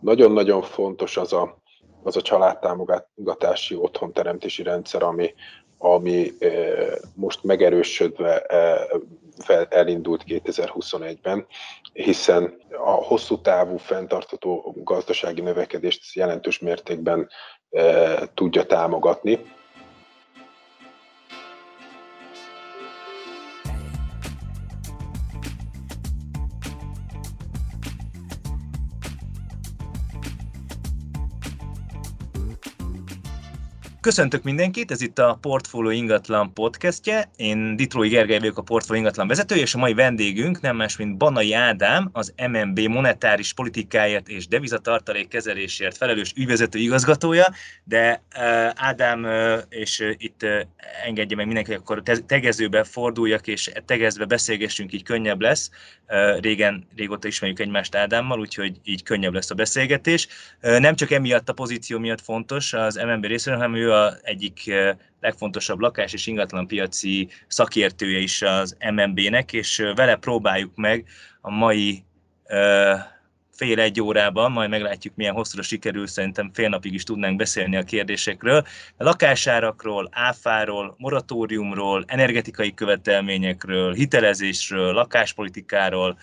nagyon-nagyon fontos az a, az a családtámogatási otthonteremtési rendszer, ami, ami most megerősödve elindult 2021-ben, hiszen a hosszú távú fenntartató gazdasági növekedést jelentős mértékben tudja támogatni. Köszöntök mindenkit, ez itt a Portfolio Ingatlan podcastje. Én Ditrói Gergely vagyok a Portfolio Ingatlan vezetője, és a mai vendégünk nem más, mint Banai Ádám, az MNB monetáris politikáért és devizatartalék kezelésért felelős ügyvezető igazgatója, de Ádám, és itt engedje meg mindenki, akkor tegezőbe forduljak, és tegezve beszélgessünk, így könnyebb lesz. Régen, régóta ismerjük egymást Ádámmal, úgyhogy így könnyebb lesz a beszélgetés. Nem csak emiatt a pozíció miatt fontos az MNB részéről, hanem ő a egyik legfontosabb lakás és ingatlan piaci szakértője is az MNB-nek, és vele próbáljuk meg a mai fél egy órában, majd meglátjuk, milyen hosszúra sikerül, szerintem fél napig is tudnánk beszélni a kérdésekről. A lakásárakról, áfáról, moratóriumról, energetikai követelményekről, hitelezésről, lakáspolitikáról,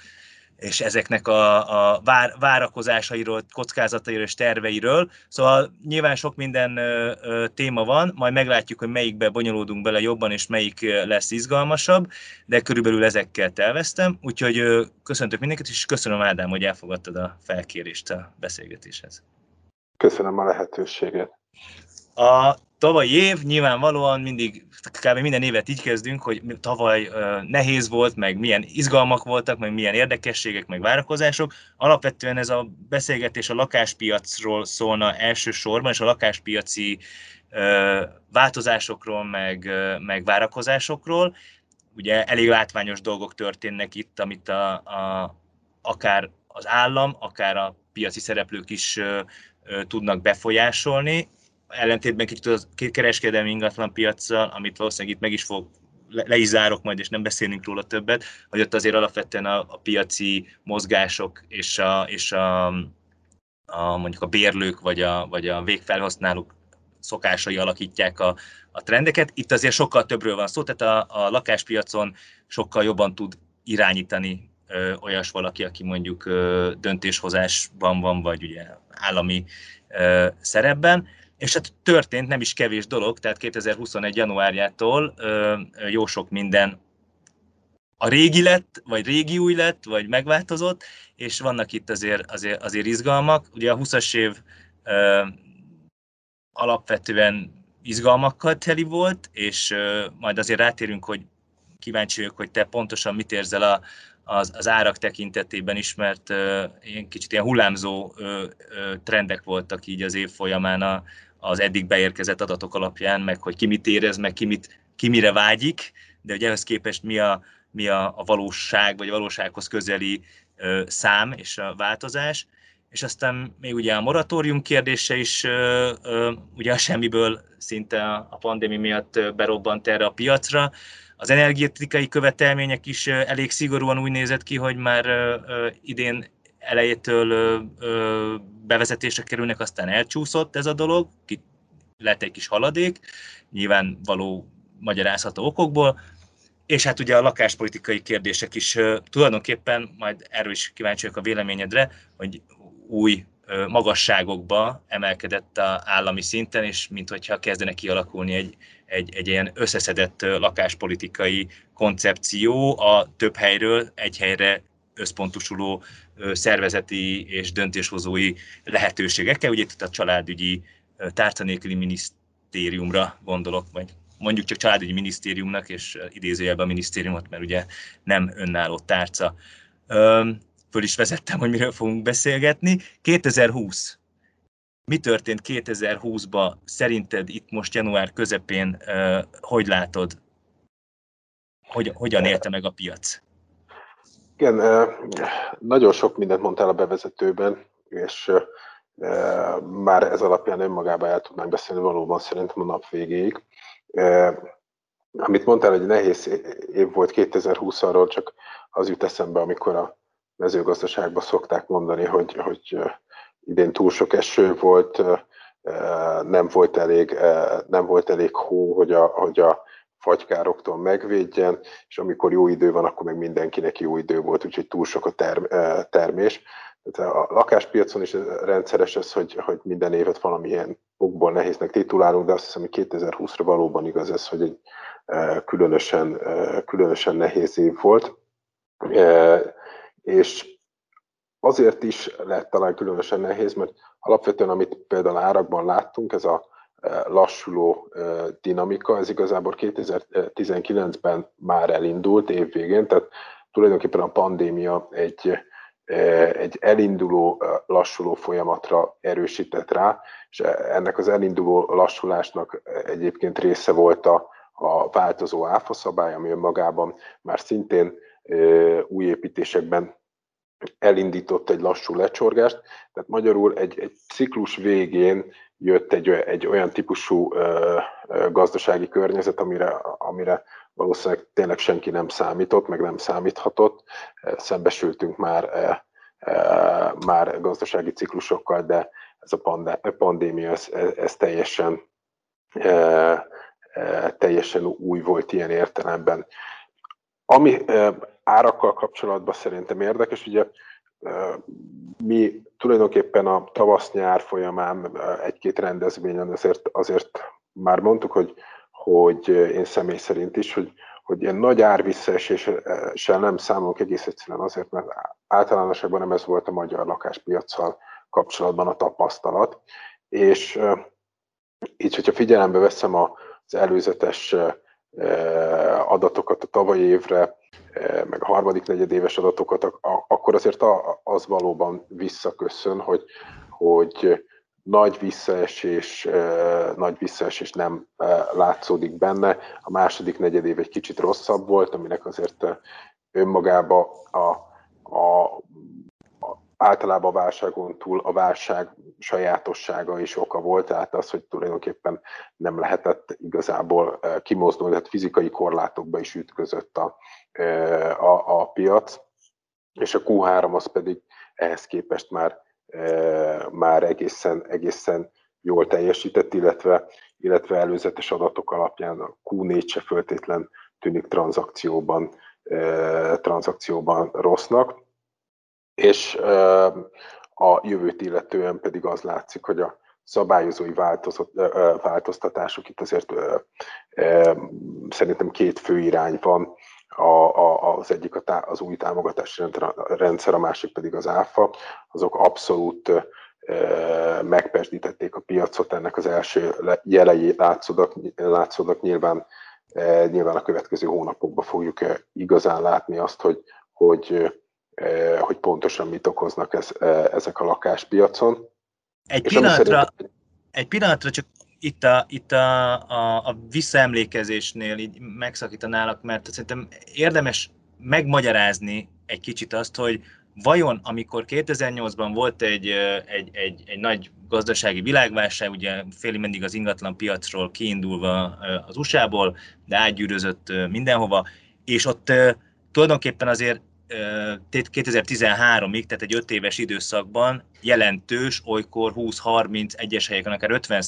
és ezeknek a, a vár, várakozásairól, kockázatairól és terveiről. Szóval nyilván sok minden ö, ö, téma van, majd meglátjuk, hogy melyikbe bonyolódunk bele jobban, és melyik lesz izgalmasabb, de körülbelül ezekkel telveztem. Úgyhogy ö, köszöntök mindenkit, és köszönöm Ádám, hogy elfogadtad a felkérést a beszélgetéshez. Köszönöm a lehetőséget. A tavalyi év nyilvánvalóan mindig, kb. minden évet így kezdünk, hogy tavaly nehéz volt, meg milyen izgalmak voltak, meg milyen érdekességek, meg várakozások. Alapvetően ez a beszélgetés a lakáspiacról szólna elsősorban, és a lakáspiaci változásokról, meg, uh, meg várakozásokról. Ugye elég látványos dolgok történnek itt, amit a, a, akár az állam, akár a piaci szereplők is tudnak befolyásolni, ellentétben kicsit az kereskedelmi ingatlan piacsal, amit valószínűleg itt meg is fog le is zárok majd, és nem beszélünk róla többet, hogy ott azért alapvetően a, a piaci mozgások és a, és a, a mondjuk a bérlők vagy a, vagy a végfelhasználók szokásai alakítják a, a trendeket. Itt azért sokkal többről van szó, tehát a, a lakáspiacon sokkal jobban tud irányítani ö, olyas valaki, aki mondjuk ö, döntéshozásban van, vagy ugye állami ö, szerepben. És hát történt nem is kevés dolog, tehát 2021. januárjától ö, jó sok minden a régi lett, vagy régi új lett, vagy megváltozott, és vannak itt azért, azért, azért izgalmak. Ugye a 20-as év ö, alapvetően izgalmakkal teli volt, és ö, majd azért rátérünk, hogy kíváncsi vagyok, hogy te pontosan mit érzel a, az, az árak tekintetében is, mert ö, ilyen kicsit ilyen hullámzó ö, ö, trendek voltak így az év folyamán a, az eddig beérkezett adatok alapján, meg hogy ki mit érez, meg ki, mit, ki mire vágyik, de hogy ehhez képest mi a, mi a, a valóság, vagy a valósághoz közeli ö, szám és a változás. És aztán még ugye a moratórium kérdése is ö, ö, ugye a semmiből szinte a pandémia miatt berobbant erre a piacra. Az energetikai követelmények is elég szigorúan úgy nézett ki, hogy már idén elejétől ö, ö, bevezetésre kerülnek, aztán elcsúszott ez a dolog, lett egy kis haladék, nyilván való magyarázható okokból, és hát ugye a lakáspolitikai kérdések is tulajdonképpen, majd erről is kíváncsi vagyok a véleményedre, hogy új magasságokba emelkedett a állami szinten, és mint hogyha kezdene kialakulni egy, egy, egy ilyen összeszedett lakáspolitikai koncepció a több helyről egy helyre összpontosuló szervezeti és döntéshozói lehetőségekkel. Ugye itt a családügyi tárca nélküli minisztériumra gondolok, vagy mondjuk csak családügyi minisztériumnak, és idézőjelben a minisztériumot, mert ugye nem önálló tárca. Föl is vezettem, hogy miről fogunk beszélgetni. 2020. Mi történt 2020-ban? Szerinted itt most január közepén, hogy látod? Hogy, hogyan élte meg a piac? Igen, nagyon sok mindent mondtál a bevezetőben, és már ez alapján önmagában el tudnánk beszélni valóban szerintem a nap végéig. Amit mondtál, hogy nehéz év volt 2020 arról, csak az jut eszembe, amikor a mezőgazdaságban szokták mondani, hogy, hogy idén túl sok eső volt, nem volt elég, nem volt elég hó, hogy a, hogy a fagykároktól megvédjen, és amikor jó idő van, akkor meg mindenkinek jó idő volt, úgyhogy túl sok a term, termés. Tehát a lakáspiacon is rendszeres ez, hogy, hogy minden évet valamilyen okból nehéznek titulálunk, de azt hiszem, hogy 2020-ra valóban igaz ez, hogy egy különösen, különösen nehéz év volt. És azért is lett talán különösen nehéz, mert alapvetően, amit például árakban láttunk, ez a lassuló dinamika, ez igazából 2019-ben már elindult évvégén, tehát tulajdonképpen a pandémia egy, egy elinduló, lassuló folyamatra erősített rá, és ennek az elinduló lassulásnak egyébként része volt a, a változó áfa szabály, ami önmagában már szintén új építésekben elindított egy lassú lecsorgást, tehát magyarul egy, egy ciklus végén jött egy, egy olyan típusú ö, ö, gazdasági környezet, amire, amire valószínűleg tényleg senki nem számított, meg nem számíthatott. Szembesültünk már, már gazdasági ciklusokkal, de ez a pandémia, ez, ez teljesen, teljesen új volt ilyen értelemben. Ami árakkal kapcsolatban szerintem érdekes, ugye mi tulajdonképpen a tavasz-nyár folyamán egy-két rendezvényen azért, azért már mondtuk, hogy, hogy én személy szerint is, hogy, hogy ilyen nagy árvisszaeséssel nem számolunk egész egyszerűen azért, mert általánosságban nem ez volt a magyar lakáspiacsal kapcsolatban a tapasztalat, és így, hogyha figyelembe veszem az előzetes adatokat a tavalyi évre, meg a harmadik negyedéves adatokat, akkor azért az valóban visszaköszön, hogy, hogy nagy visszaesés, nagy visszaesés nem látszódik benne. A második negyedév egy kicsit rosszabb volt, aminek azért önmagába a, a általában a válságon túl a válság sajátossága is oka volt, tehát az, hogy tulajdonképpen nem lehetett igazából eh, kimozdulni, tehát fizikai korlátokba is ütközött a, eh, a, a piac, és a Q3 az pedig ehhez képest már, eh, már egészen, egészen jól teljesített, illetve, illetve előzetes adatok alapján a Q4 se föltétlen tűnik tranzakcióban, tranzakcióban rossznak és a jövőt illetően pedig az látszik, hogy a szabályozói változtatások itt azért szerintem két fő irány van. A, a, az egyik a tá, az új támogatási rendszer, a másik pedig az áfa. Azok abszolút megpesdítették a piacot, ennek az első jelei látszódnak, látszódnak nyilván, nyilván a következő hónapokban fogjuk igazán látni azt, hogy, hogy hogy pontosan mit okoznak ez, eh, ezek a lakáspiacon. Egy pillanatra, szerint... egy pillanatra csak itt a, itt a, a, a visszaemlékezésnél így megszakítanálak, mert szerintem érdemes megmagyarázni egy kicsit azt, hogy vajon amikor 2008-ban volt egy, eh, egy, egy, egy nagy gazdasági világválság, ugye félig mindig az ingatlan piacról kiindulva az USA-ból, de átgyűrözött mindenhova, és ott tulajdonképpen azért 2013-ig, tehát egy 5 éves időszakban jelentős, olykor 20-30, egyes helyeken akár 50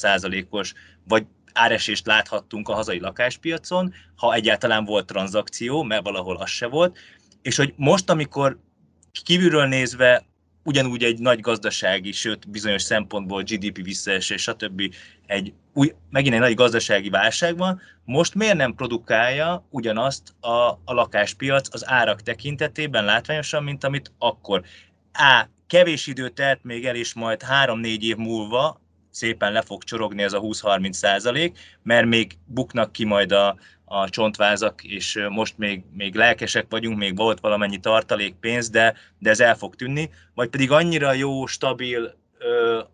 os vagy áresést láthattunk a hazai lakáspiacon, ha egyáltalán volt tranzakció, mert valahol az se volt, és hogy most, amikor kívülről nézve ugyanúgy egy nagy gazdasági, sőt bizonyos szempontból GDP visszaesés, stb. egy új, megint egy nagy gazdasági válságban, most miért nem produkálja ugyanazt a, a lakáspiac az árak tekintetében látványosan, mint amit akkor. A. Kevés idő telt még el, és majd 3-4 év múlva szépen le fog csorogni ez a 20-30 százalék, mert még buknak ki majd a, a csontvázak, és most még, még lelkesek vagyunk, még volt valamennyi tartalék pénz, de, de ez el fog tűnni, vagy pedig annyira jó, stabil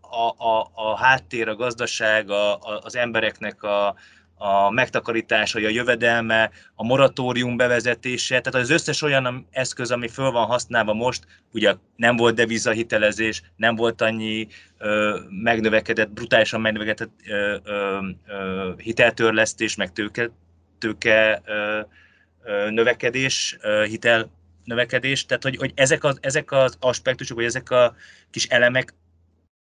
a, a, a háttér, a gazdaság, a, a, az embereknek a, a megtakarítása, a jövedelme, a moratórium bevezetése, tehát az összes olyan eszköz, ami föl van használva most, ugye nem volt devizahitelezés, nem volt annyi ö, megnövekedett, brutálisan megnövekedett ö, ö, ö, hiteltörlesztés, meg tőke, tőke növekedés, hitel növekedés, tehát hogy, hogy ezek, az, ezek az aspektusok, vagy ezek a kis elemek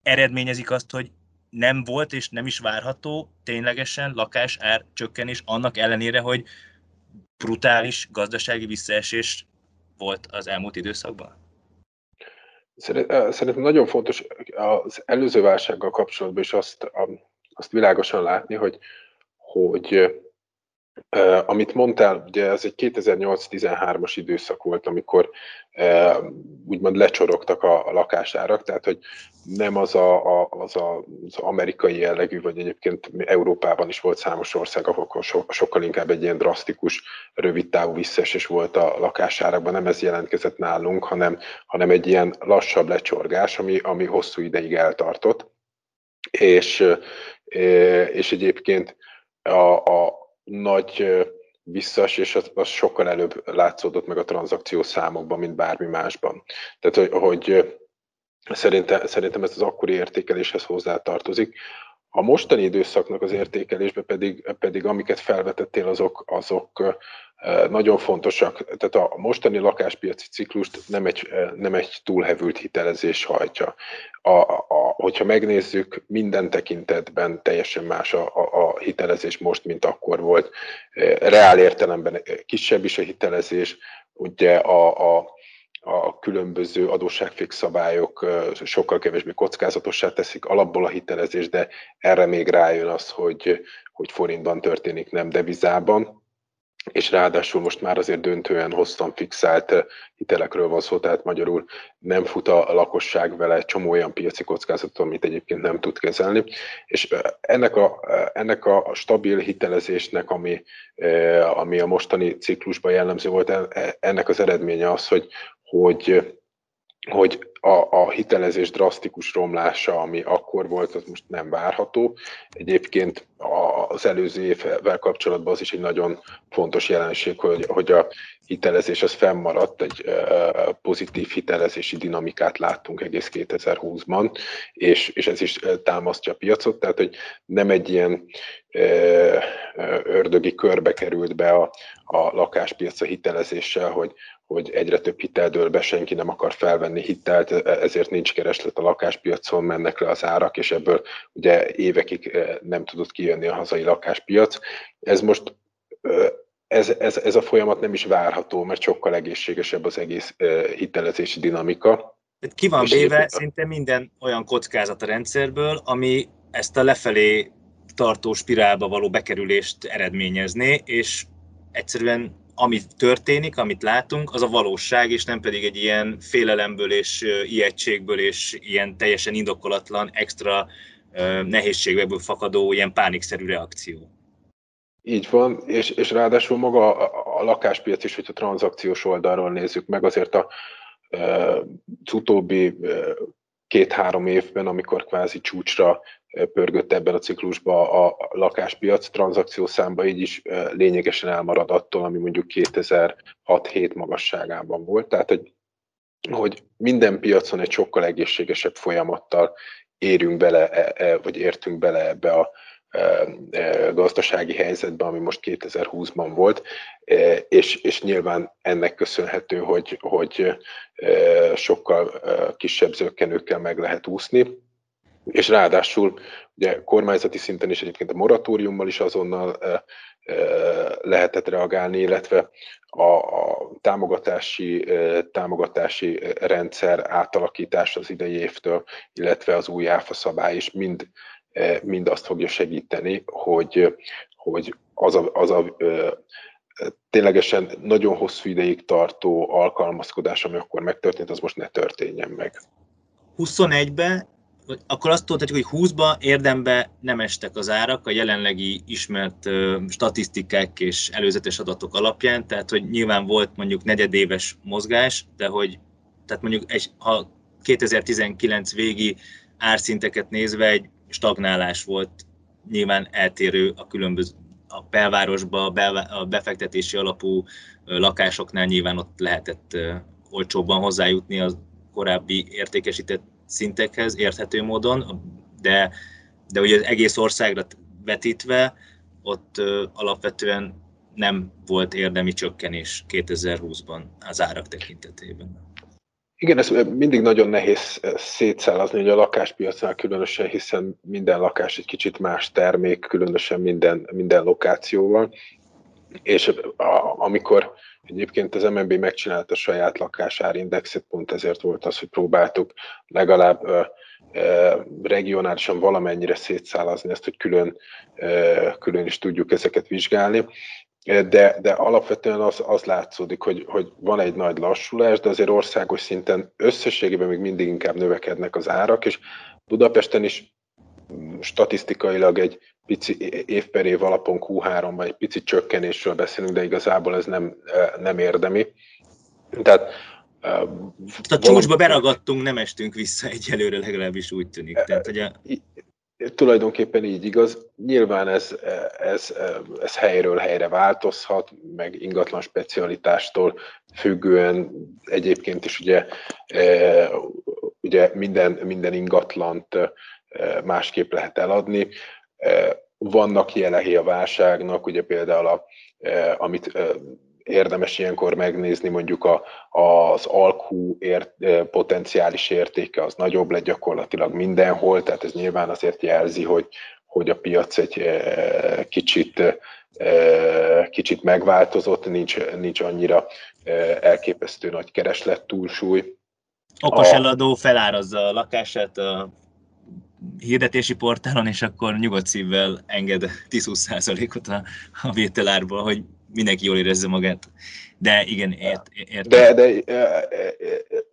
eredményezik azt, hogy nem volt és nem is várható ténylegesen lakás ár csökkenés, annak ellenére, hogy brutális gazdasági visszaesés volt az elmúlt időszakban? Szerintem nagyon fontos az előző válsággal kapcsolatban is azt, azt világosan látni, hogy, hogy amit mondtál, ugye ez egy 2008-13-as időszak volt, amikor úgymond lecsorogtak a, a lakásárak, tehát hogy nem az, a, a, az, a, az amerikai jellegű, vagy egyébként Európában is volt számos ország, ahol so, sokkal inkább egy ilyen drasztikus, rövid távú visszaesés volt a lakásárakban, nem ez jelentkezett nálunk, hanem, hanem egy ilyen lassabb lecsorgás, ami, ami hosszú ideig eltartott. És, és egyébként a, a, nagy visszaesés az, az sokkal előbb látszódott meg a tranzakció számokban, mint bármi másban. Tehát, hogy, hogy szerintem, szerintem ez az akkori értékeléshez hozzátartozik. A mostani időszaknak az értékelésbe pedig, pedig amiket felvetettél, azok, azok nagyon fontosak. Tehát a mostani lakáspiaci ciklust nem egy, nem egy túlhevült hitelezés hajtja. A, a, hogyha megnézzük, minden tekintetben teljesen más a, a, a hitelezés most, mint akkor volt. Reál értelemben kisebb is a hitelezés, ugye a, a a különböző adósságfix szabályok sokkal kevésbé kockázatossá teszik alapból a hitelezés, de erre még rájön az, hogy, hogy forintban történik, nem devizában és ráadásul most már azért döntően hosszan fixált hitelekről van szó, tehát magyarul nem fut a lakosság vele csomó olyan piaci kockázatot, amit egyébként nem tud kezelni. És ennek a, ennek a stabil hitelezésnek, ami, ami a mostani ciklusban jellemző volt, ennek az eredménye az, hogy, hogy hogy a, a hitelezés drasztikus romlása, ami akkor volt, az most nem várható. Egyébként az előző évvel kapcsolatban az is egy nagyon fontos jelenség, hogy, hogy a hitelezés az fennmaradt, egy pozitív hitelezési dinamikát láttunk egész 2020-ban, és, és ez is támasztja a piacot, tehát hogy nem egy ilyen ördögi körbe került be a, a lakáspiac a hitelezéssel, hogy, hogy egyre több hitel dől be, senki nem akar felvenni hitelt, ezért nincs kereslet a lakáspiacon, mennek le az árak, és ebből ugye évekig nem tudott kijönni a hazai lakáspiac. Ez most ez, ez, ez a folyamat nem is várható, mert sokkal egészségesebb az egész hitelezési dinamika. Ki van véve szinte minden olyan kockázat a rendszerből, ami ezt a lefelé tartó spirálba való bekerülést eredményezné, és egyszerűen ami történik, amit látunk, az a valóság, és nem pedig egy ilyen félelemből és ijegységből és ilyen teljesen indokolatlan, extra nehézségből fakadó ilyen pánikszerű reakció. Így van, és, és ráadásul maga a, a lakáspiac is, hogyha tranzakciós oldalról nézzük meg, azért a, az utóbbi két-három évben, amikor kvázi csúcsra pörgött ebben a ciklusban a lakáspiac, tranzakció számba így is lényegesen elmarad attól, ami mondjuk 2006-7 magasságában volt. Tehát, hogy, hogy minden piacon egy sokkal egészségesebb folyamattal érünk bele, e, e, vagy értünk bele ebbe a gazdasági helyzetbe, ami most 2020-ban volt, és, és nyilván ennek köszönhető, hogy, hogy sokkal kisebb zöggenőkkel meg lehet úszni és ráadásul ugye kormányzati szinten is egyébként a moratóriummal is azonnal lehetett reagálni, illetve a, a támogatási, támogatási rendszer átalakítás az idei évtől, illetve az új áfa szabály is mind, mind azt fogja segíteni, hogy, hogy az a, az a ténylegesen nagyon hosszú ideig tartó alkalmazkodás, ami akkor megtörtént, az most ne történjen meg. 21-ben akkor azt mondhatjuk, hogy 20-ba érdembe nem estek az árak a jelenlegi ismert statisztikák és előzetes adatok alapján, tehát hogy nyilván volt mondjuk negyedéves mozgás, de hogy tehát mondjuk egy, ha 2019 végi árszinteket nézve egy stagnálás volt nyilván eltérő a különböző a belvárosba, a befektetési alapú lakásoknál nyilván ott lehetett olcsóbban hozzájutni a korábbi értékesített szintekhez érthető módon, de, de ugye az egész országra vetítve ott alapvetően nem volt érdemi csökkenés 2020-ban az árak tekintetében. Igen, ez mindig nagyon nehéz szétszállazni, hogy a lakáspiacnál különösen, hiszen minden lakás egy kicsit más termék, különösen minden, minden lokációval. És a, amikor egyébként az MNB megcsinálta a saját lakásárindexet, pont ezért volt az, hogy próbáltuk legalább regionálisan valamennyire szétszállazni ezt, hogy külön, külön is tudjuk ezeket vizsgálni. De, de alapvetően az, az látszódik, hogy, hogy van egy nagy lassulás, de azért országos szinten összességében még mindig inkább növekednek az árak, és Budapesten is statisztikailag egy pici év per év alapon Q3-ban egy pici csökkenésről beszélünk, de igazából ez nem, nem érdemi. Tehát a csúcsba beragadtunk, nem estünk vissza egyelőre, legalábbis úgy tűnik. Tehát, hogy a... Tulajdonképpen így igaz. Nyilván ez, ez, ez helyről helyre változhat, meg ingatlan specialitástól függően egyébként is ugye, ugye minden, minden ingatlant másképp lehet eladni. Vannak jelei a válságnak, ugye például a, amit érdemes ilyenkor megnézni, mondjuk a, az alkú ért, potenciális értéke az nagyobb lett gyakorlatilag mindenhol, tehát ez nyilván azért jelzi, hogy, hogy a piac egy kicsit, kicsit megváltozott, nincs, nincs annyira elképesztő nagy kereslet túlsúly. Okos a... eladó felárazza a lakását a hirdetési portálon, és akkor nyugodt szívvel enged 10-20%-ot a, a vételárból, hogy mindenki jól érezze magát. De igen, ért, ért. De, de,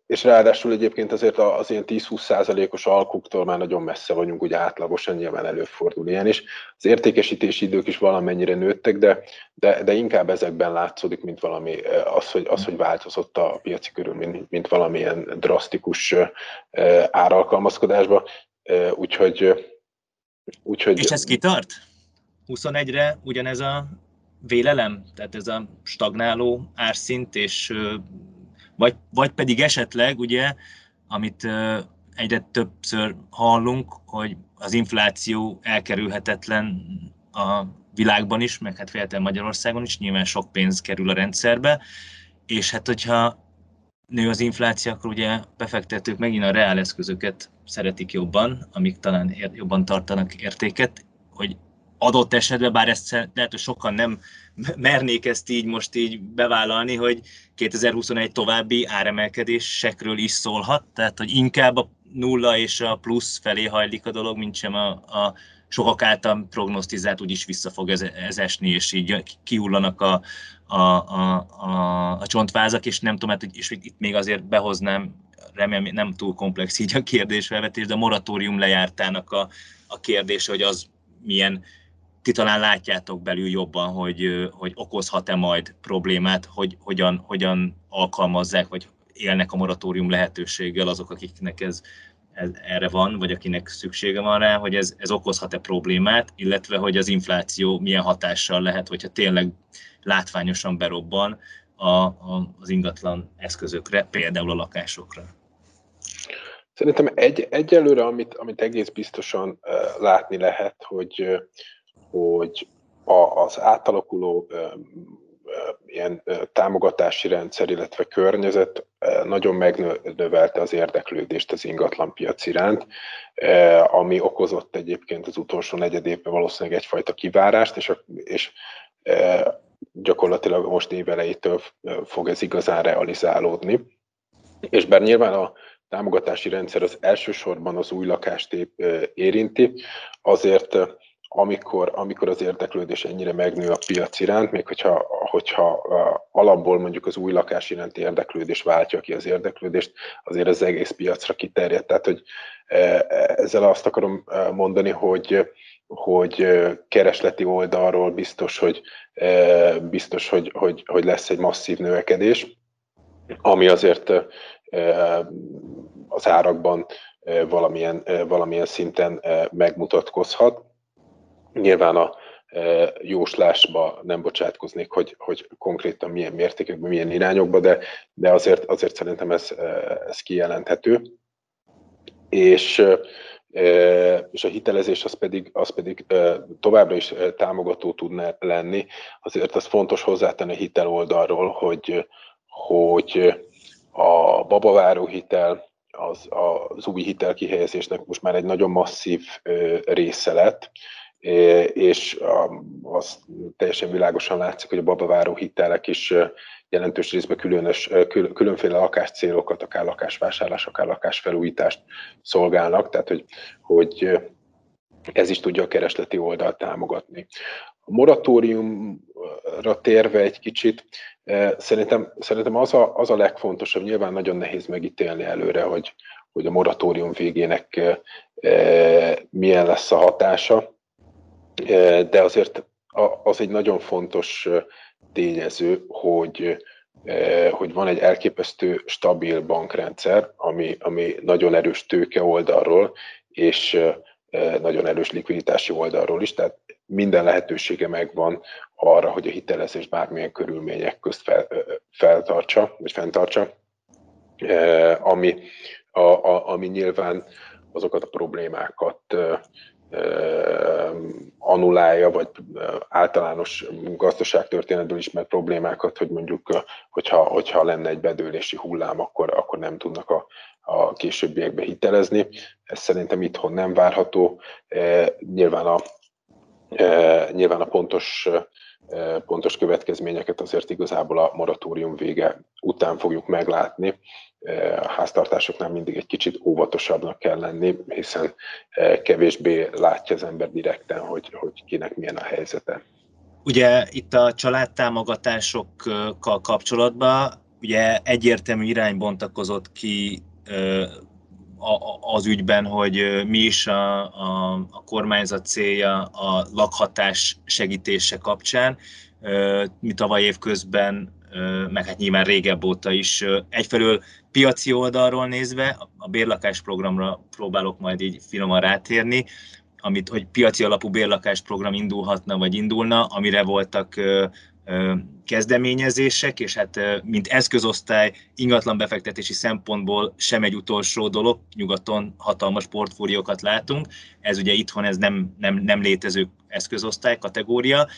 és ráadásul egyébként azért az ilyen 10-20 százalékos alkuktól már nagyon messze vagyunk, ugye átlagosan nyilván előfordul ilyen is. Az értékesítési idők is valamennyire nőttek, de, de, de inkább ezekben látszódik, mint valami az, hogy, az, hogy változott a piaci körülmény, mint valamilyen drasztikus áralkalmazkodásba. Úgyhogy, úgyhogy... És ez kitart? 21-re ugyanez a vélelem, tehát ez a stagnáló árszint, és vagy, vagy pedig esetleg, ugye, amit egyre többször hallunk, hogy az infláció elkerülhetetlen a világban is, meg hát véletlenül Magyarországon is, nyilván sok pénz kerül a rendszerbe, és hát hogyha nő az infláció, akkor ugye befektetők megint a reál eszközöket szeretik jobban, amik talán jobban tartanak értéket, hogy adott esetben, bár ezt lehet, hogy sokan nem mernék ezt így most így bevállalni, hogy 2021 további áremelkedésekről is szólhat, tehát hogy inkább a nulla és a plusz felé hajlik a dolog, mint sem a, a sokak által prognosztizált úgyis vissza fog ez, ez esni, és így kihullanak a, a, a, a, a csontvázak, és nem tudom, hát, és itt még azért behoznám, remélem nem túl komplex így a kérdésfelvetés, de a moratórium lejártának a, a kérdése, hogy az milyen ti talán látjátok belül jobban, hogy, hogy okozhat-e majd problémát, hogy hogyan, hogyan alkalmazzák, vagy élnek a moratórium lehetőséggel azok, akiknek ez, ez erre van, vagy akinek szüksége van rá, hogy ez, ez okozhat-e problémát, illetve hogy az infláció milyen hatással lehet, hogyha tényleg látványosan berobban a, a, az ingatlan eszközökre, például a lakásokra. Szerintem egy, egyelőre, amit, amit egész biztosan uh, látni lehet, hogy uh, hogy a, az átalakuló ilyen támogatási rendszer, illetve környezet nagyon megnövelte az érdeklődést az ingatlanpiac iránt, ami okozott egyébként az utolsó negyed évben valószínűleg egyfajta kivárást, és, és gyakorlatilag most évelejétől fog ez igazán realizálódni. És bár nyilván a támogatási rendszer az elsősorban az új lakást érinti, azért amikor, amikor az érdeklődés ennyire megnő a piac iránt, még hogyha, hogyha alapból mondjuk az új lakás iránti érdeklődés váltja ki az érdeklődést, azért az egész piacra kiterjed. Tehát, hogy ezzel azt akarom mondani, hogy, hogy keresleti oldalról biztos, hogy, biztos, hogy, hogy, hogy lesz egy masszív növekedés, ami azért az árakban valamilyen, valamilyen szinten megmutatkozhat Nyilván a jóslásba nem bocsátkoznék, hogy, hogy konkrétan milyen mértékekben, milyen irányokba, de, de azért, azért szerintem ez, ez kijelenthető. És, és a hitelezés az pedig, az pedig továbbra is támogató tudna lenni. Azért az fontos hozzátenni a hitel oldalról, hogy, hogy a babaváró hitel, az, az új hitelkihelyezésnek most már egy nagyon masszív része lett, és az teljesen világosan látszik, hogy a babaváró hitelek is jelentős részben különös, különféle lakáscélokat, akár lakásvásárlás, akár lakásfelújítást szolgálnak, tehát hogy, hogy ez is tudja a keresleti oldalt támogatni. A moratóriumra térve egy kicsit, szerintem, szerintem az, a, az a legfontosabb, nyilván nagyon nehéz megítélni előre, hogy, hogy a moratórium végének milyen lesz a hatása, de azért az egy nagyon fontos tényező, hogy, hogy van egy elképesztő stabil bankrendszer, ami, ami nagyon erős tőke oldalról, és nagyon erős likviditási oldalról is, tehát minden lehetősége megvan arra, hogy a hitelezés bármilyen körülmények közt fel, feltartsa, vagy fenntartsa, ami, a, a, ami nyilván azokat a problémákat annulálja, vagy általános gazdaságtörténetből ismert problémákat, hogy mondjuk, hogyha, hogyha lenne egy bedőlési hullám, akkor, akkor nem tudnak a, a későbbiekbe hitelezni. Ez szerintem itthon nem várható. Nyilván a, nyilván a pontos pontos következményeket azért igazából a moratórium vége után fogjuk meglátni. A háztartásoknál mindig egy kicsit óvatosabbnak kell lenni, hiszen kevésbé látja az ember direkten, hogy, hogy kinek milyen a helyzete. Ugye itt a családtámogatásokkal kapcsolatban ugye egyértelmű irány bontakozott ki az ügyben, hogy mi is a, a, a kormányzat célja a lakhatás segítése kapcsán. Mi tavaly év közben, meg hát nyilván régebb óta is egyfelől piaci oldalról nézve, a bérlakás programra próbálok majd így finoman rátérni, amit, hogy piaci alapú bérlakás program indulhatna, vagy indulna, amire voltak kezdeményezések, és hát mint eszközosztály ingatlan befektetési szempontból sem egy utolsó dolog, nyugaton hatalmas portfóliókat látunk, ez ugye itthon ez nem, nem, nem létező eszközosztály kategória,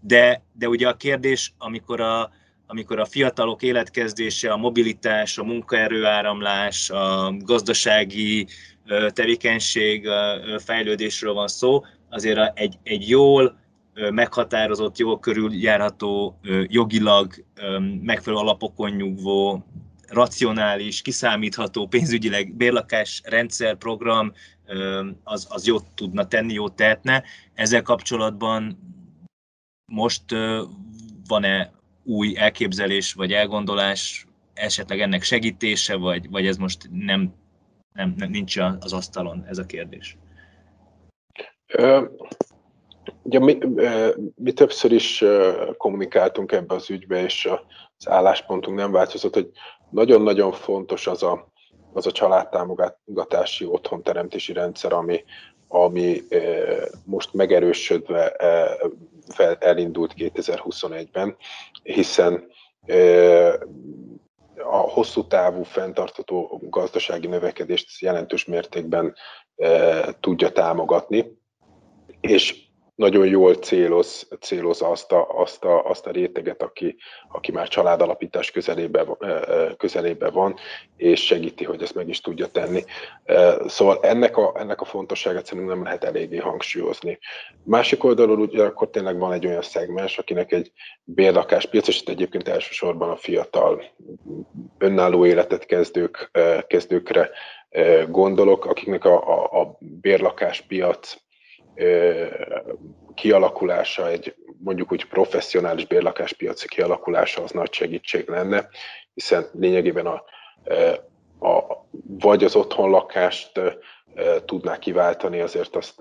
de, de ugye a kérdés, amikor a, amikor a fiatalok életkezdése, a mobilitás, a munkaerőáramlás, a gazdasági tevékenység fejlődésről van szó, azért egy, egy jól meghatározott, jól körüljárható, jogilag megfelelő alapokon nyugvó, racionális, kiszámítható pénzügyileg bérlakás rendszer, program, az, az jót tudna tenni, jót tehetne. Ezzel kapcsolatban most van-e új elképzelés vagy elgondolás, esetleg ennek segítése, vagy, vagy ez most nem, nem, nem nincs az asztalon ez a kérdés? Ugye mi, mi többször is kommunikáltunk ebbe az ügybe, és az álláspontunk nem változott, hogy nagyon-nagyon fontos az a, az a családtámogatási otthonteremtési rendszer, ami, ami most megerősödve elindult 2021-ben, hiszen a hosszú távú fenntartató gazdasági növekedést jelentős mértékben tudja támogatni, és nagyon jól céloz, céloz azt, a, azt, a, azt a réteget, aki, aki már családalapítás közelébe, közelébe van, és segíti, hogy ezt meg is tudja tenni. Szóval ennek a, ennek a fontosságát szerintem nem lehet eléggé hangsúlyozni. Másik oldalról ugye akkor tényleg van egy olyan szegmens, akinek egy bérlakáspiac, és itt egyébként elsősorban a fiatal önálló életet kezdők, kezdőkre gondolok, akiknek a, a, a bérlakáspiac kialakulása, egy mondjuk úgy professzionális bérlakáspiaci kialakulása az nagy segítség lenne, hiszen lényegében a, a, vagy az otthonlakást tudná kiváltani, azért azt,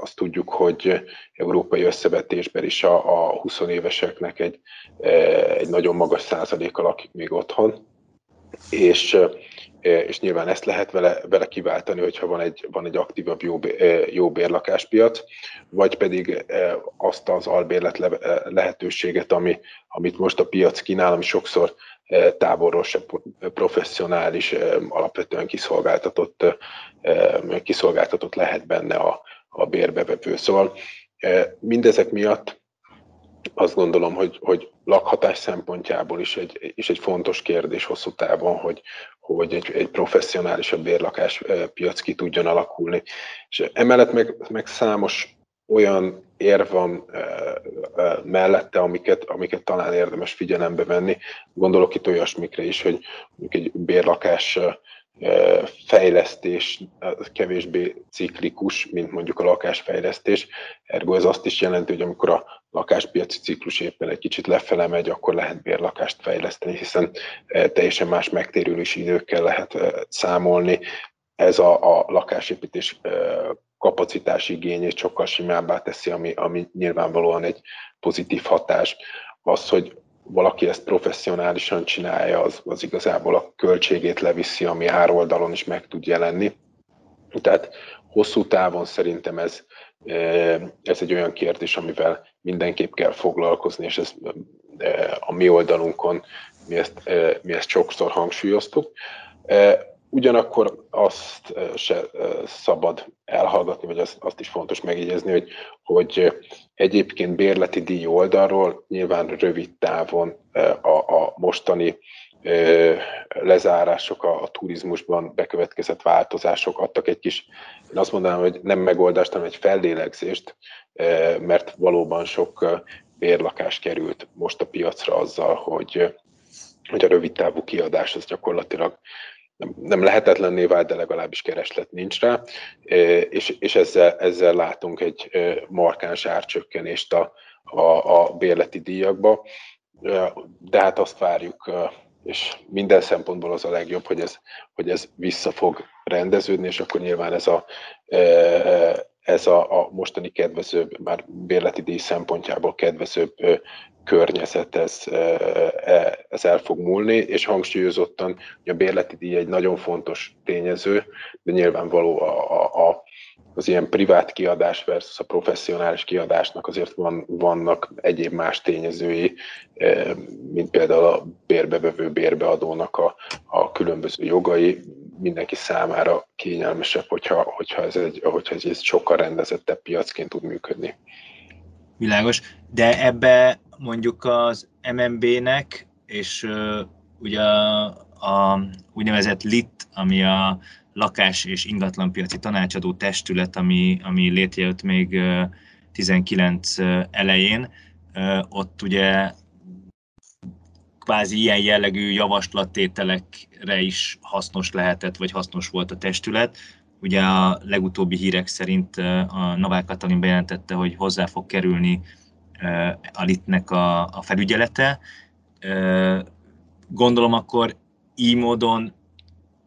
azt tudjuk, hogy európai összevetésben is a, a 20 éveseknek egy, egy nagyon magas százaléka lakik még otthon, és és nyilván ezt lehet vele, vele kiváltani, hogyha van egy, van egy aktívabb jó, jó bérlakáspiac, vagy pedig azt az albérlet lehetőséget, ami, amit most a piac kínál, ami sokszor távolról se professzionális, alapvetően kiszolgáltatott, kiszolgáltatott lehet benne a, a bérbevevő. Szóval mindezek miatt azt gondolom, hogy, hogy lakhatás szempontjából is egy, is egy fontos kérdés hosszú távon, hogy, hogy egy, egy professzionálisabb bérlakás piac ki tudjon alakulni. És emellett meg, meg számos olyan érv van mellette, amiket, amiket talán érdemes figyelembe venni. Gondolok itt olyasmikre is, hogy egy bérlakás fejlesztés kevésbé ciklikus, mint mondjuk a lakásfejlesztés. Ergo ez azt is jelenti, hogy amikor a lakáspiaci ciklus éppen egy kicsit lefele megy, akkor lehet bérlakást fejleszteni, hiszen teljesen más megtérülési időkkel lehet számolni. Ez a, a lakásépítés kapacitási igényét sokkal simábbá teszi, ami, ami nyilvánvalóan egy pozitív hatás. Az, hogy valaki ezt professzionálisan csinálja, az, az igazából a költségét leviszi, ami ároldalon is meg tud jelenni. Tehát hosszú távon szerintem ez, e, ez egy olyan kérdés, amivel mindenképp kell foglalkozni, és ez e, a mi oldalunkon mi ezt, e, mi ezt sokszor hangsúlyoztuk. Ugyanakkor azt se szabad elhallgatni, vagy azt, azt is fontos megjegyezni, hogy, hogy egyébként bérleti díj oldalról nyilván rövid távon a, a mostani lezárások, a, a turizmusban bekövetkezett változások adtak egy kis, én azt mondanám, hogy nem megoldást, hanem egy fellélegzést, mert valóban sok bérlakás került most a piacra azzal, hogy, hogy a rövid távú kiadás az gyakorlatilag nem, nem lehetetlenné vált, de legalábbis kereslet nincs rá, és, és ezzel, ezzel látunk egy markáns árcsökkenést a, a, a bérleti díjakba, de hát azt várjuk, és minden szempontból az a legjobb, hogy ez, hogy ez vissza fog rendeződni, és akkor nyilván ez a, ez a, a mostani kedvezőbb, már bérleti díj szempontjából kedvezőbb környezet, ez, e, ez el fog múlni, és hangsúlyozottan, hogy a bérleti díj egy nagyon fontos tényező, de nyilvánvaló a, a, a az ilyen privát kiadás versus a professzionális kiadásnak azért van, vannak egyéb más tényezői, mint például a bérbevevő bérbeadónak a, a különböző jogai, mindenki számára kényelmesebb, hogyha, hogyha, ez egy, hogyha ez egy sokkal rendezettebb piacként tud működni. Világos, de ebbe mondjuk az MNB-nek, és uh, ugye a, úgynevezett LIT, ami a lakás és ingatlanpiaci tanácsadó testület, ami, ami létrejött még uh, 19 elején, ott ugye kvázi ilyen jellegű javaslattételekre is hasznos lehetett, vagy hasznos volt a testület. Ugye a legutóbbi hírek szerint a Novák Katalin bejelentette, hogy hozzá fog kerülni a litnek a, a felügyelete. Gondolom akkor így módon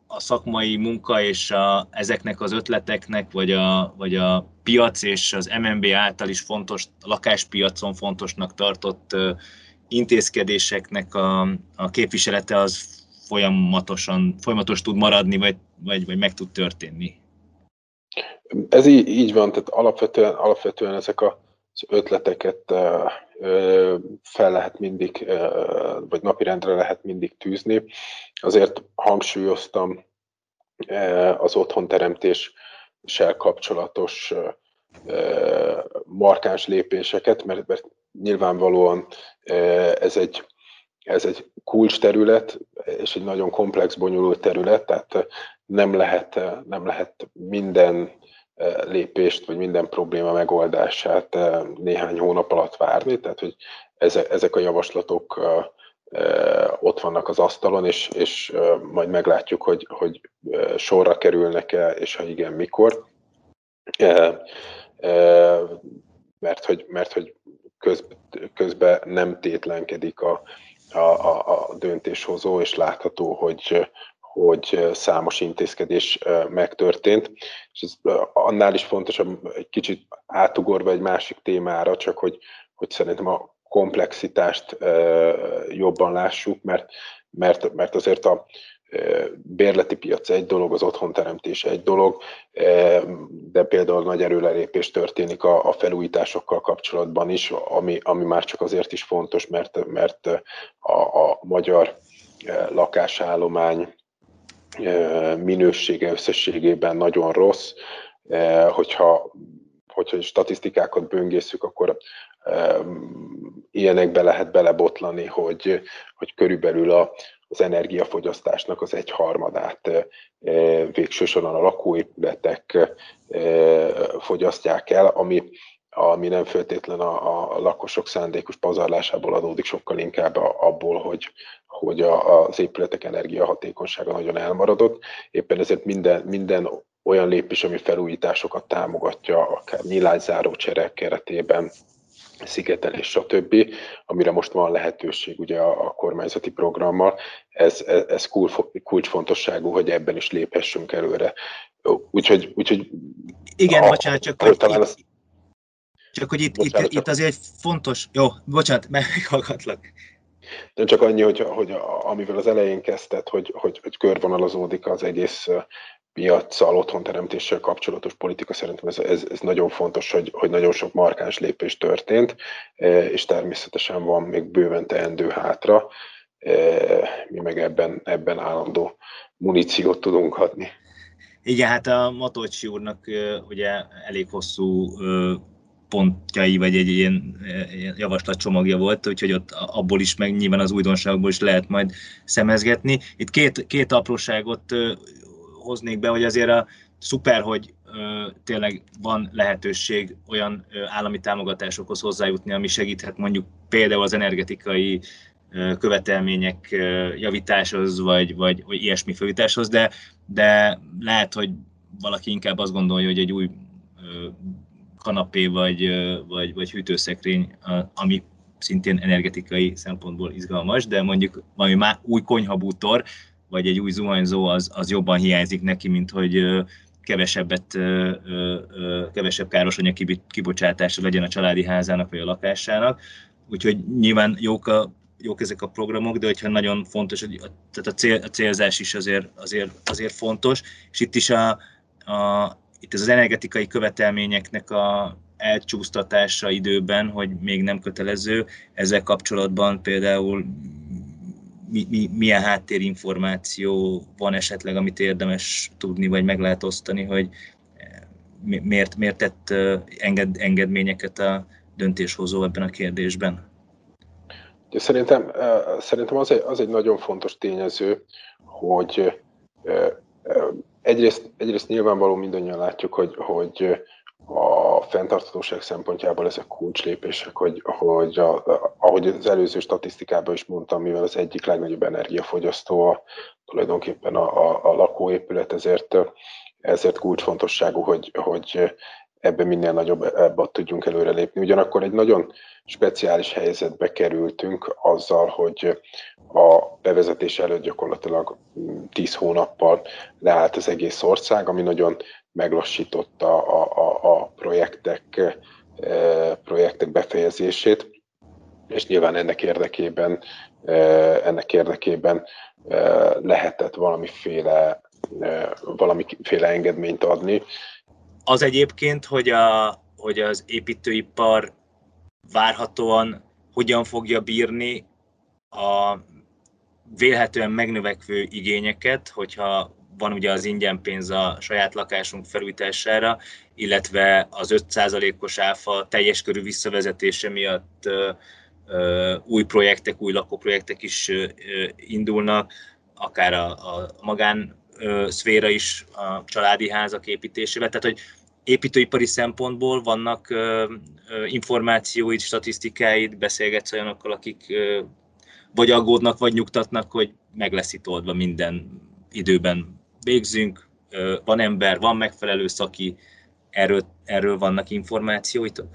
a szakmai munka és a, ezeknek az ötleteknek, vagy a, vagy a piac és az MNB által is fontos, a lakáspiacon fontosnak tartott intézkedéseknek a, a képviselete az folyamatosan, folyamatos tud maradni, vagy, vagy, vagy meg tud történni. Ez így, így van, tehát alapvetően, alapvetően ezek a, az ötleteket fel lehet mindig, vagy napirendre lehet mindig tűzni. Azért hangsúlyoztam az otthonteremtéssel kapcsolatos markáns lépéseket, mert, mert nyilvánvalóan ez egy, ez egy kulcs terület, és egy nagyon komplex, bonyolult terület, tehát nem lehet, nem lehet minden lépést, vagy minden probléma megoldását néhány hónap alatt várni, tehát hogy ezek a javaslatok ott vannak az asztalon, és, és majd meglátjuk, hogy, hogy sorra kerülnek-e, és ha igen, mikor. Mert hogy, mert hogy köz, közben nem tétlenkedik a, a, a, a döntéshozó, és látható, hogy, hogy számos intézkedés megtörtént. És ez annál is fontosabb, egy kicsit átugorva egy másik témára, csak hogy, hogy szerintem a komplexitást jobban lássuk, mert, mert, mert azért a, bérleti piac egy dolog, az otthonteremtés egy dolog, de például nagy erőlerépés történik a, felújításokkal kapcsolatban is, ami, ami már csak azért is fontos, mert, mert a, a magyar lakásállomány minősége összességében nagyon rossz. Hogyha, hogyha statisztikákat böngészük, akkor ilyenekbe lehet belebotlani, hogy, hogy körülbelül a, az energiafogyasztásnak az egyharmadát végső soron a lakóépületek fogyasztják el, ami, ami nem feltétlen a, a lakosok szándékos pazarlásából adódik, sokkal inkább abból, hogy, hogy a, az épületek energiahatékonysága nagyon elmaradott. Éppen ezért minden, minden olyan lépés, ami felújításokat támogatja, akár nyilányzáró cserek keretében, szigetelés, stb., amire most van lehetőség ugye a, a kormányzati programmal, ez, ez, ez kulcsfontosságú, hogy ebben is léphessünk előre. Úgyhogy, úgyhogy igen, a, bocsánat, csak hogy talán itt, az... csak hogy itt, bocsánat, itt, csak... itt azért fontos, jó, bocsánat, meghallgatlak. De csak annyi, hogy, hogy amivel az elején kezdted, hogy, hogy, hogy körvonalazódik az egész piacsal, otthonteremtéssel kapcsolatos politika, szerintem ez, ez, ez nagyon fontos, hogy, hogy nagyon sok markáns lépés történt, e, és természetesen van még bőven teendő hátra, e, mi meg ebben, ebben állandó muníciót tudunk adni. Igen, hát a Matolcsi úrnak ugye elég hosszú pontjai, vagy egy ilyen javaslatcsomagja volt, úgyhogy ott abból is, meg nyilván az újdonságokból is lehet majd szemezgetni. Itt két, két apróságot hoznék be, hogy azért a szuper, hogy ö, tényleg van lehetőség olyan ö, állami támogatásokhoz hozzájutni, ami segíthet mondjuk például az energetikai ö, követelmények ö, javításhoz, vagy, vagy, vagy ilyesmi fölításhoz, de, de lehet, hogy valaki inkább azt gondolja, hogy egy új ö, kanapé vagy, vagy, vagy hűtőszekrény, ami szintén energetikai szempontból izgalmas, de mondjuk valami már új konyhabútor, vagy egy új zuhanyzó az, az jobban hiányzik neki, mint hogy kevesebbet, kevesebb károsanyag kibocsátása legyen a családi házának vagy a lakásának. Úgyhogy nyilván jók, a, jók ezek a programok, de hogyha nagyon fontos, hogy a, tehát a, cél, a célzás is azért, azért, azért fontos, és itt is a, a, itt az energetikai követelményeknek a elcsúsztatása időben, hogy még nem kötelező, ezzel kapcsolatban például mi, mi, milyen háttérinformáció van esetleg, amit érdemes tudni, vagy meg lehet osztani, hogy eh, miért, miért tett eh, enged, engedményeket a döntéshozó ebben a kérdésben? Szerintem, eh, szerintem az, egy, az egy nagyon fontos tényező, hogy egyrészt, egyrészt nyilvánvaló mindannyian látjuk, hogy, hogy a fenntarthatóság szempontjából ezek kulcslépések, hogy, hogy a, ahogy az előző statisztikában is mondtam, mivel az egyik legnagyobb energiafogyasztó a, tulajdonképpen a, a, a lakóépület, ezért, ezért kulcsfontosságú, hogy, hogy ebben minél nagyobb ebben tudjunk előrelépni. Ugyanakkor egy nagyon speciális helyzetbe kerültünk azzal, hogy a bevezetés előtt gyakorlatilag 10 hónappal leállt az egész ország, ami nagyon meglassította a, a, a projektek, e, projektek befejezését, és nyilván ennek érdekében, e, ennek érdekében e, lehetett valamiféle, valamiféle engedményt adni. Az egyébként, hogy, a, hogy az építőipar várhatóan hogyan fogja bírni a vélhetően megnövekvő igényeket, hogyha van ugye az ingyen pénz a saját lakásunk felújítására, illetve az 5%-os áfa teljes körű visszavezetése miatt új projektek, új lakóprojektek is indulnak, akár a, a magán szféra is a családi házak építésével. Tehát, hogy építőipari szempontból vannak információid, statisztikáid, beszélgetsz olyanokkal, akik vagy aggódnak, vagy nyugtatnak, hogy meg lesz itt oldva minden időben végzünk, van ember, van megfelelő szaki, erről, erről vannak információitok?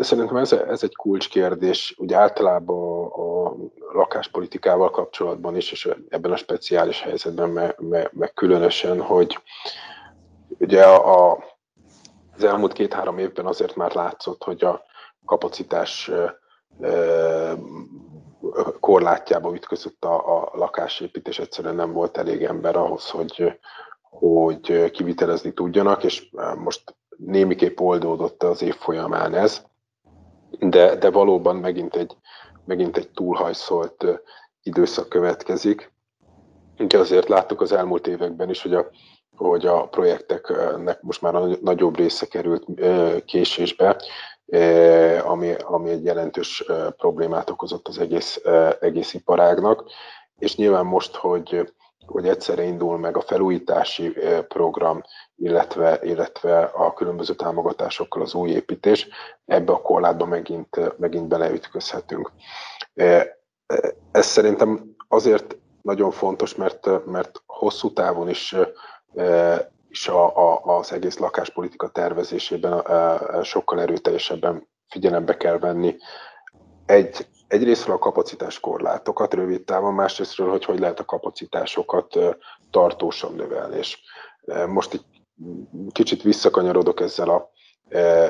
Szerintem ez, ez egy kulcskérdés, ugye általában a, a lakáspolitikával kapcsolatban is, és ebben a speciális helyzetben meg, meg, meg különösen, hogy ugye a, a, az elmúlt két-három évben azért már látszott, hogy a kapacitás korlátjába ütközött a, a lakásépítés, egyszerűen nem volt elég ember ahhoz, hogy, hogy kivitelezni tudjanak, és most némiképp oldódott az év folyamán ez, de, de valóban megint egy, megint egy túlhajszolt időszak következik. Ugye azért láttuk az elmúlt években is, hogy a, hogy a projekteknek most már a nagyobb része került késésbe, ami, ami egy jelentős problémát okozott az egész, egész iparágnak. És nyilván most, hogy, hogy egyszerre indul meg a felújítási program, illetve, illetve a különböző támogatásokkal az új építés, ebbe a korlátba megint, megint beleütközhetünk. Ez szerintem azért nagyon fontos, mert, mert hosszú távon is, is a, a, az egész lakáspolitika tervezésében sokkal erőteljesebben figyelembe kell venni egy, egyrésztről a kapacitáskorlátokat rövid távon, másrésztről, hogy hogy lehet a kapacitásokat tartósan növelni. És most egy kicsit visszakanyarodok ezzel a,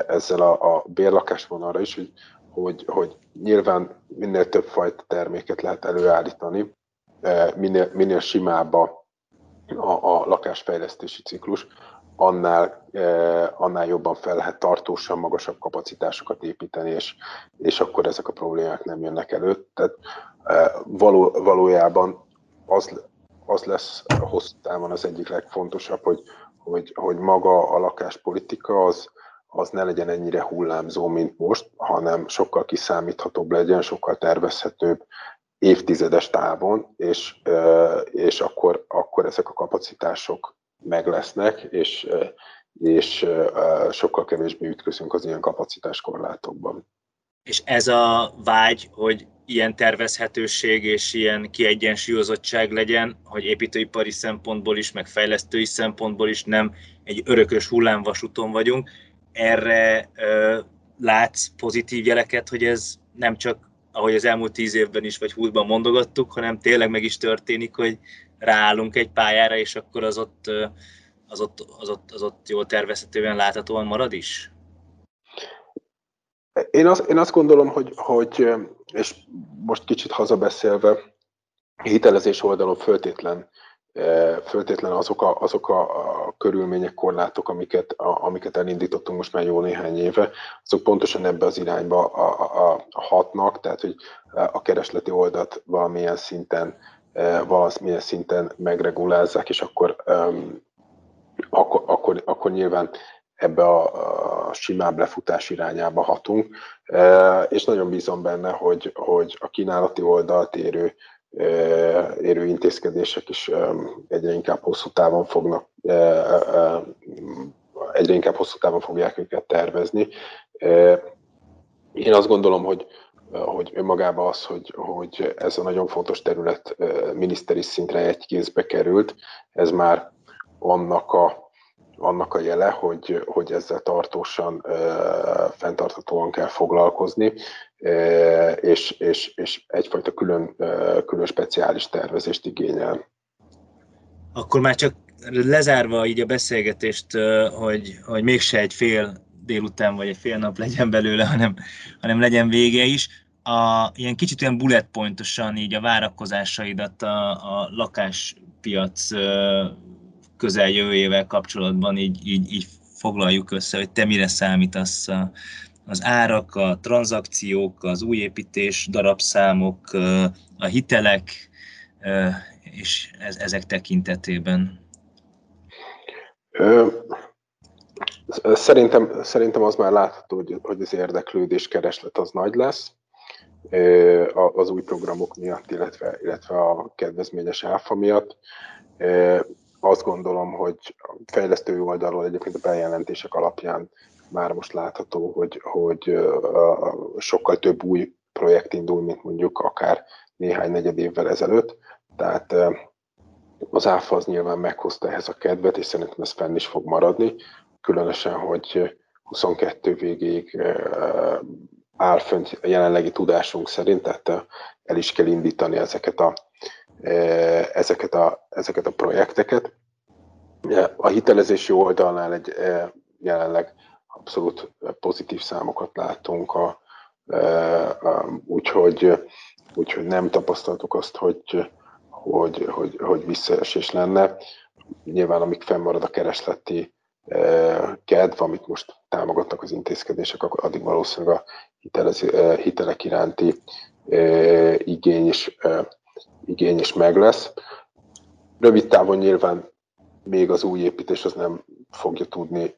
ezzel a, a bérlakásvonalra is, hogy, hogy, hogy nyilván minél több fajta terméket lehet előállítani, minél, minél simább a, a lakásfejlesztési ciklus, annál, annál jobban fel lehet tartósan magasabb kapacitásokat építeni, és, és akkor ezek a problémák nem jönnek elő. Tehát való, valójában az, az lesz hosszú távon az egyik legfontosabb, hogy, hogy, hogy maga a lakáspolitika az, az ne legyen ennyire hullámzó, mint most, hanem sokkal kiszámíthatóbb legyen, sokkal tervezhetőbb évtizedes távon, és, és akkor, akkor ezek a kapacitások meg lesznek, és, és sokkal kevésbé ütközünk az ilyen kapacitáskorlátokban. És ez a vágy, hogy ilyen tervezhetőség és ilyen kiegyensúlyozottság legyen, hogy építőipari szempontból is, meg fejlesztői szempontból is nem egy örökös hullámvasúton vagyunk. Erre ö, látsz pozitív jeleket, hogy ez nem csak, ahogy az elmúlt tíz évben is, vagy húszban mondogattuk, hanem tényleg meg is történik, hogy ráállunk egy pályára, és akkor az ott, az ott, az ott, az ott jól tervezhetően láthatóan marad is? Én azt, én azt gondolom, hogy, hogy, és most kicsit hazabeszélve, hitelezés oldalon föltétlen, föltétlen azok a, azok a, körülmények, korlátok, amiket, a, amiket elindítottunk most már jó néhány éve, azok pontosan ebbe az irányba a, a, a hatnak, tehát hogy a keresleti oldalt valamilyen szinten valamilyen szinten megregulázzák, és akkor, akkor, akkor, akkor nyilván ebbe a, a simább lefutás irányába hatunk, és nagyon bízom benne, hogy, hogy a kínálati oldalt érő, érő intézkedések is egyre inkább hosszú távon fognak, egyre inkább hosszú távon fogják őket tervezni. Én azt gondolom, hogy, hogy önmagában az, hogy, hogy ez a nagyon fontos terület miniszteri szintre egy kézbe került, ez már annak a, annak a jele, hogy, hogy ezzel tartósan, fenntarthatóan kell foglalkozni, és, és, és egyfajta külön, külön speciális tervezést igényel. Akkor már csak lezárva így a beszélgetést, hogy, hogy mégse egy fél délután vagy egy fél nap legyen belőle, hanem, hanem legyen vége is. A, ilyen kicsit olyan bullet pointosan így a várakozásaidat a, a lakáspiac közeljövőjével kapcsolatban így, így, így foglaljuk össze, hogy te mire számítasz az árak, a tranzakciók, az új építés, darabszámok, a hitelek, és ezek tekintetében. Szerintem, szerintem az már látható, hogy, hogy az érdeklődés kereslet az nagy lesz az új programok miatt, illetve, illetve a kedvezményes áfa miatt. Azt gondolom, hogy a fejlesztői oldalról egyébként a bejelentések alapján már most látható, hogy, hogy sokkal több új projekt indul, mint mondjuk akár néhány negyed évvel ezelőtt. Tehát az áfa az nyilván meghozta ehhez a kedvet, és szerintem ez fenn is fog maradni különösen, hogy 22 végéig áll fönt a jelenlegi tudásunk szerint, tehát el is kell indítani ezeket a, ezeket a, ezeket a projekteket. A hitelezési oldalnál egy jelenleg abszolút pozitív számokat látunk, a, a, úgyhogy, úgyhogy nem tapasztaltuk azt, hogy, hogy, hogy, hogy visszaesés lenne. Nyilván amíg fennmarad a keresleti kedv, amit most támogatnak az intézkedések, addig valószínűleg a hitelez, hitelek iránti igény is, igény is meg lesz. Rövid távon nyilván még az új építés az nem fogja tudni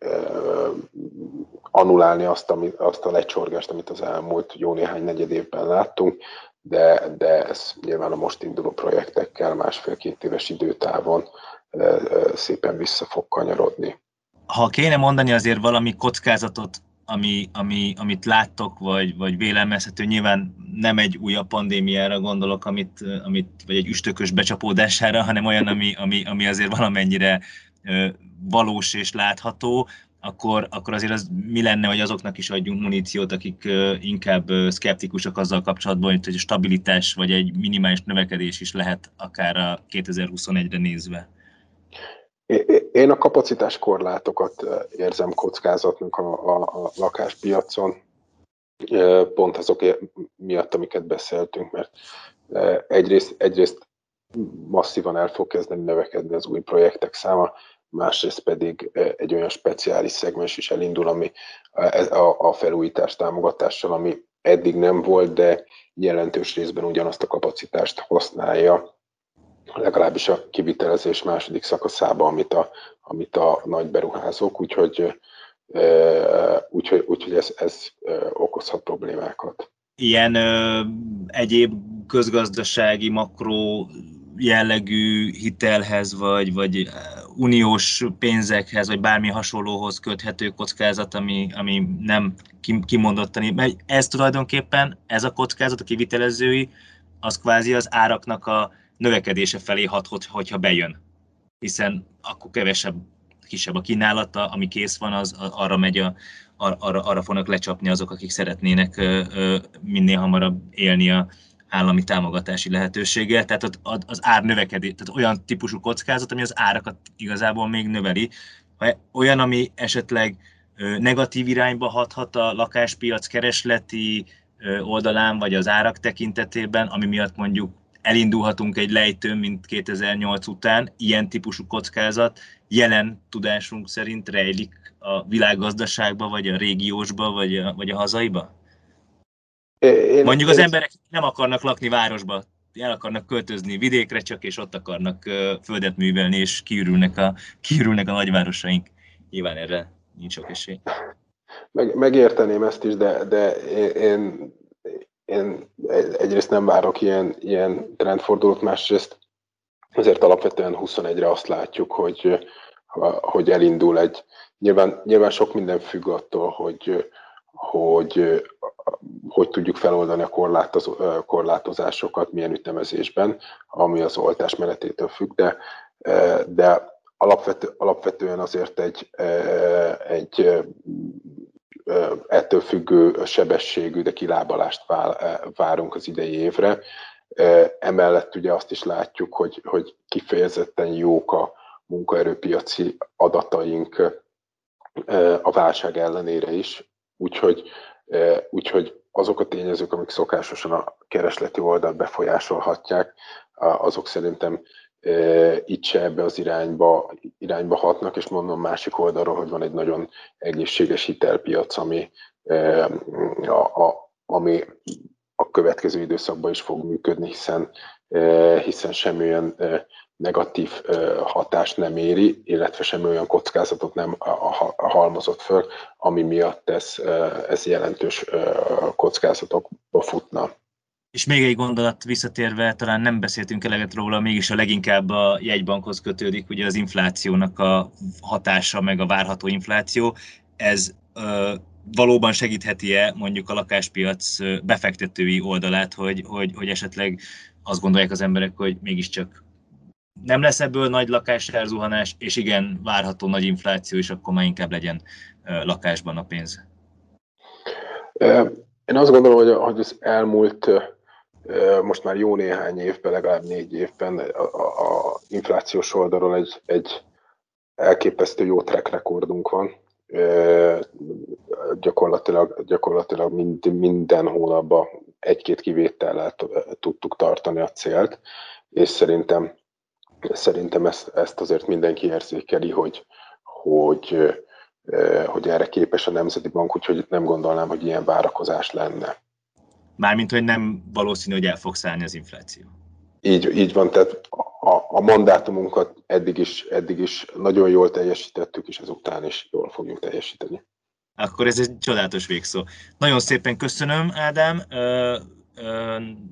annulálni azt, ami, azt a lecsorgást, amit az elmúlt jó néhány negyed évben láttunk, de, de ez nyilván a most induló projektekkel másfél-két éves időtávon szépen vissza fog kanyarodni. Ha kéne mondani azért valami kockázatot, ami, ami, amit láttok, vagy, vagy vélelmezhető, nyilván nem egy újabb pandémiára gondolok, amit, amit, vagy egy üstökös becsapódására, hanem olyan, ami, ami, ami azért valamennyire valós és látható, akkor, akkor azért az mi lenne, hogy azoknak is adjunk muníciót, akik inkább szkeptikusak azzal kapcsolatban, hogy stabilitás vagy egy minimális növekedés is lehet akár a 2021-re nézve. Én a kapacitás korlátokat érzem kockázatnak a, a, a lakáspiacon, pont azok miatt, amiket beszéltünk, mert egyrészt, egyrészt masszívan el fog kezdeni növekedni az új projektek száma, másrészt pedig egy olyan speciális szegmens is elindul, ami a felújítás támogatással, ami eddig nem volt, de jelentős részben ugyanazt a kapacitást használja, legalábbis a kivitelezés második szakaszában, amit a, amit a nagy beruházók, úgyhogy, úgyhogy, úgyhogy ez, ez okozhat problémákat. Ilyen ö, egyéb közgazdasági, makró jellegű hitelhez, vagy, vagy uniós pénzekhez, vagy bármi hasonlóhoz köthető kockázat, ami, ami nem kimondottan. Mert ez tulajdonképpen, ez a kockázat, a kivitelezői, az kvázi az áraknak a növekedése felé hat, hogyha bejön. Hiszen akkor kevesebb, kisebb a kínálata, ami kész van, az arra megy a, arra, arra fognak lecsapni azok, akik szeretnének minél hamarabb élni a, állami támogatási lehetőséggel, tehát az ár növekedés, tehát olyan típusú kockázat, ami az árakat igazából még növeli. Olyan, ami esetleg negatív irányba hathat a lakáspiac keresleti oldalán, vagy az árak tekintetében, ami miatt mondjuk elindulhatunk egy lejtőn, mint 2008 után, ilyen típusú kockázat jelen tudásunk szerint rejlik a világgazdaságba, vagy a régiósba, vagy a, vagy a hazaiba? Én, Mondjuk az én... emberek nem akarnak lakni városba, el akarnak költözni vidékre csak, és ott akarnak földet művelni, és kiürülnek a, kiürülnek a nagyvárosaink. Nyilván erre nincs sok esély. Meg, megérteném ezt is, de, de én, én egyrészt nem várok ilyen, ilyen trendfordulót, másrészt azért alapvetően 21-re azt látjuk, hogy, hogy elindul egy, nyilván, nyilván sok minden függ attól, hogy, hogy hogy tudjuk feloldani a korlátoz, korlátozásokat, milyen ütemezésben, ami az oltás menetétől függ, de, de alapvető, alapvetően azért egy, egy ettől függő sebességű, de kilábalást várunk az idei évre. Emellett ugye azt is látjuk, hogy, hogy kifejezetten jók a munkaerőpiaci adataink a válság ellenére is, úgyhogy Úgyhogy azok a tényezők, amik szokásosan a keresleti oldalt befolyásolhatják, azok szerintem itt se ebbe az irányba, irányba hatnak, és mondom másik oldalról, hogy van egy nagyon egészséges hitelpiac, ami, a, a, ami a következő időszakban is fog működni, hiszen, hiszen semmilyen negatív hatást nem éri, illetve sem olyan kockázatot nem halmozott föl, ami miatt ez, ez jelentős kockázatokba futna. És még egy gondolat visszatérve, talán nem beszéltünk eleget róla, mégis a leginkább a jegybankhoz kötődik, ugye az inflációnak a hatása, meg a várható infláció. Ez ö, valóban segítheti-e mondjuk a lakáspiac befektetői oldalát, hogy, hogy, hogy esetleg azt gondolják az emberek, hogy mégiscsak nem lesz ebből nagy lakásárzuhanás, és igen, várható nagy infláció, és akkor már inkább legyen lakásban a pénz. Én azt gondolom, hogy, hogy az elmúlt most már jó néhány évben, legalább négy évben a, a, a inflációs oldalon egy, egy elképesztő jó track rekordunk van. Gyakorlatilag, gyakorlatilag mind, minden hónapban egy-két kivétellel tudtuk tartani a célt, és szerintem Szerintem ezt, ezt azért mindenki érzékeli, hogy, hogy, hogy erre képes a Nemzeti Bank, úgyhogy nem gondolnám, hogy ilyen várakozás lenne. Mármint, hogy nem valószínű, hogy el fog szállni az infláció. Így, így van, tehát a, a mandátumunkat eddig is, eddig is nagyon jól teljesítettük, és ezután is jól fogjuk teljesíteni. akkor ez egy csodálatos végszó. Nagyon szépen köszönöm, Ádám,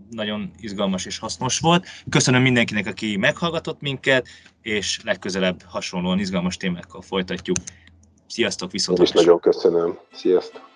nagyon izgalmas és hasznos volt. Köszönöm mindenkinek, aki meghallgatott minket, és legközelebb hasonlóan izgalmas témákkal folytatjuk. Sziasztok, viszont! Én is nagyon köszönöm. Sziasztok!